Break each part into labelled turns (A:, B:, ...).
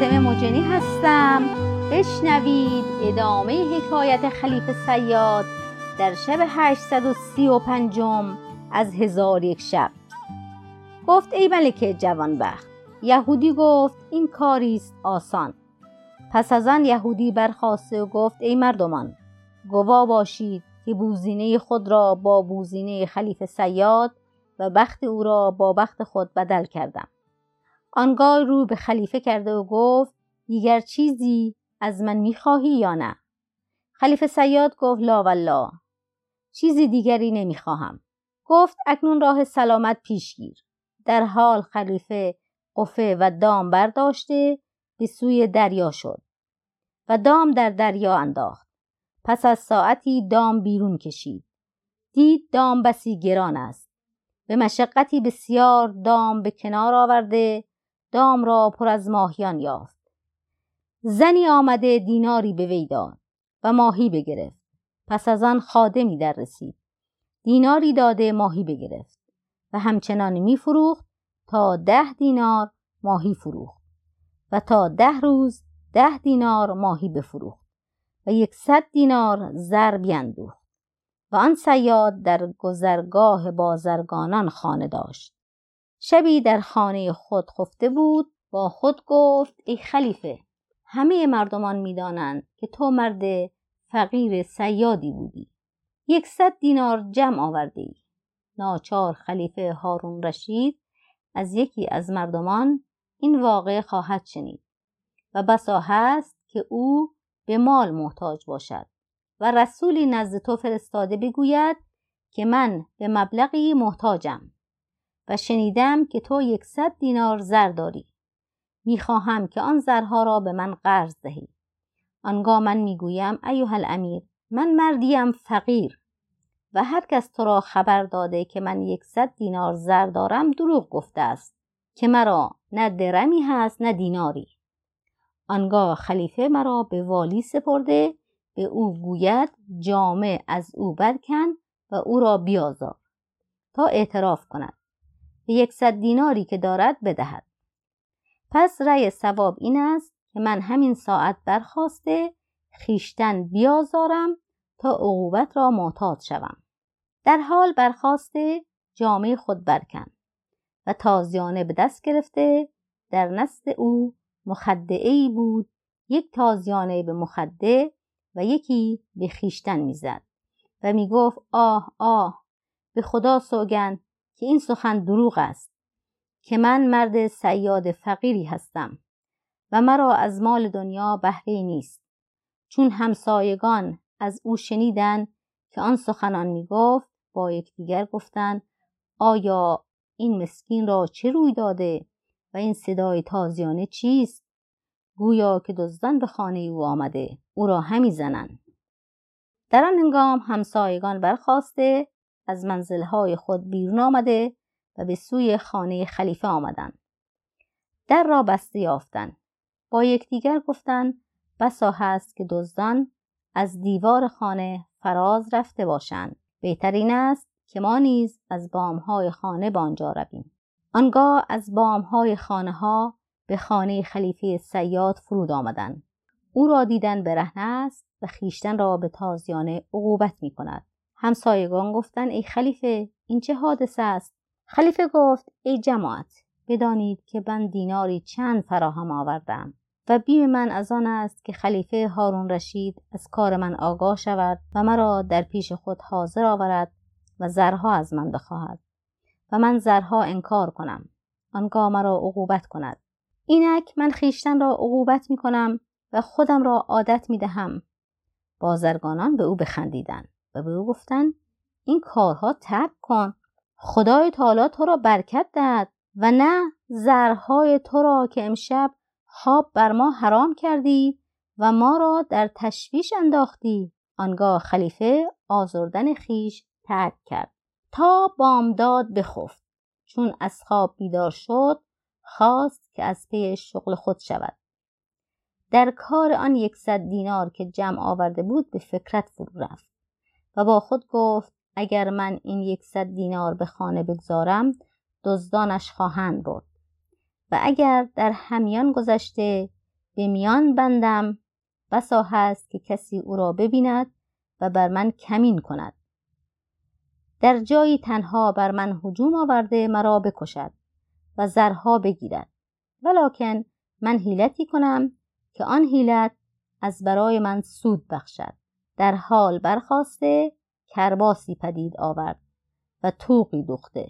A: فاطمه مجنی هستم. بشنوید ادامه حکایت خلیفه سیاد در شب 835 از هزار یک شب. گفت ای ملک جوانبخت یهودی گفت این کاری است آسان. پس از آن یهودی برخواسته و گفت ای مردمان گوا باشید که بوزینه خود را با بوزینه خلیفه سیاد و بخت او را با بخت خود بدل کردم. آنگاه رو به خلیفه کرده و گفت دیگر چیزی از من می‌خواهی یا نه؟ خلیفه سیاد گفت لا والله. چیزی دیگری نمی‌خواهم. گفت اکنون راه سلامت پیشگیر در حال خلیفه قفه و دام برداشته به سوی دریا شد و دام در دریا انداخت. پس از ساعتی دام بیرون کشید. دید دام بسی گران است. به مشقتی بسیار دام به کنار آورده دام را پر از ماهیان یافت. زنی آمده دیناری به وی داد و ماهی بگرفت. پس از آن خادمی در رسید. دیناری داده ماهی بگرفت و همچنان میفروخت. تا ده دینار ماهی فروخت و تا ده روز ده دینار ماهی بفروخت و یکصد دینار زر بیندوخت و آن سیاد در گذرگاه بازرگانان خانه داشت. شبی در خانه خود خفته بود با خود گفت ای خلیفه همه مردمان می‌دانند که تو مرد فقیر سیادی بودی. یکصد دینار جمع آورده ای ناچار خلیفه هارون رشید از یکی از مردمان این واقعه خواهد شنید و بسا هست که او به مال محتاج باشد و رسولی نزد تو فرستاده بگوید که من به مبلغی محتاجم. و شنیدم که تو یکصد دینار زر داری. می‌خواهم که آن زرها را به من قرض دهی. آنگاه من می‌گویم ایها الامیر من مردیم فقیر. و هر کس تو را خبر داده که من یکصد دینار زر دارم دروغ گفته است. که مرا نه درمی هست نه دیناری. آنگاه خلیفه مرا به والی سپرده به او گوید جامع از او برکن و او را بیازار. تا اعتراف کند. یکصد دیناری که دارد بدهد. پس رأی سواب این است که من همین ساعت برخواسته خیشتن بیازارم تا عقوبت را معتاد شوم. در حال برخواسته جامعه خود برکن و تازیانه به دست گرفته در نست او ای بود. یک تازیانه به مخده و یکی به خیشتن می‌زد و می‌گفت آه آه به خدا سوگند که این سخن دروغ است که من مرد سیاد فقیری هستم و مرا از مال دنیا بهره نیست چون همسایگان از او شنیدن که آن سخنان می‌گفت با یکدیگر گفتند آیا این مسکین را چه روی داده و این صدای تازیانه چیست؟ گویا که دزدان به خانه او آمده او را همی زنند. در آن هنگام همسایگان برخواسته از منزلهای خود بیرون آمده و به سوی خانه خلیفه آمدند. در را بسته یافتند با یکدیگر گفتند بسا هست که دزدان از دیوار خانه فراز رفته باشند. بهترین است که ما نیز از بامهای خانه به آنجا رویم. آنگاه از بامهای خانه ها به خانه خلیفه سیاد فرود آمدند. او را دیدن برهنه است و خیشتن را به تازیانه عقوبت می کند همسایگان گفتند ای خلیفه این چه حادثه است؟ خلیفه گفت ای جماعت بدانید که من دیناری چند فراهم آوردم و بیم من از آن است که خلیفه هارون رشید از کار من آگاه شود و مرا در پیش خود حاضر آورد و زرها از من بخواهد و من زرها انکار کنم آنگاه مرا عقوبت کند. اینک من خیشتن را عقوبت می کنم و خودم را عادت می دهم. بازرگانان به او بخندیدند. و به او گفتند این کارها ترک کن خدای تعالی تو را برکت دهد و نه زرهای تو را که امشب خواب بر ما حرام کردی و ما را در تشویش انداختی. آنگاه خلیفه آزردن خیش ترک کرد. تا بامداد بخفت. چون از خواب بیدار شد خواست که از پی شغل خود شود. در کار آن یکصد دینار که جمع آورده بود به فکرت فرو رفت. و با خود گفت اگر من این یکصد دینار به خانه بگذارم دزدانش خواهند برد. و اگر در همیان گذشته به میان بندم بسا هست که کسی او را ببیند و بر من کمین کند. در جایی تنها بر من هجوم آورده مرا بکشد و زرها بگیرد. ولکن من حیلتی کنم که آن حیلت از برای من سود بخشد. در حال برخواسته کرباسی پدید آورد و توقی دوخته.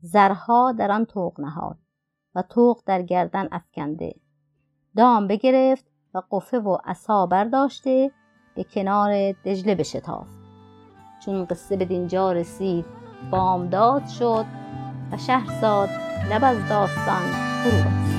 A: زرها در آن توق نهاد و توق در گردن افکنده. دام بگرفت و قفه و عصا برداشته به کنار دجله بشتافت. چون قصه به دینجا رسید بامداد شد و شهرزاد لب از داستان فرو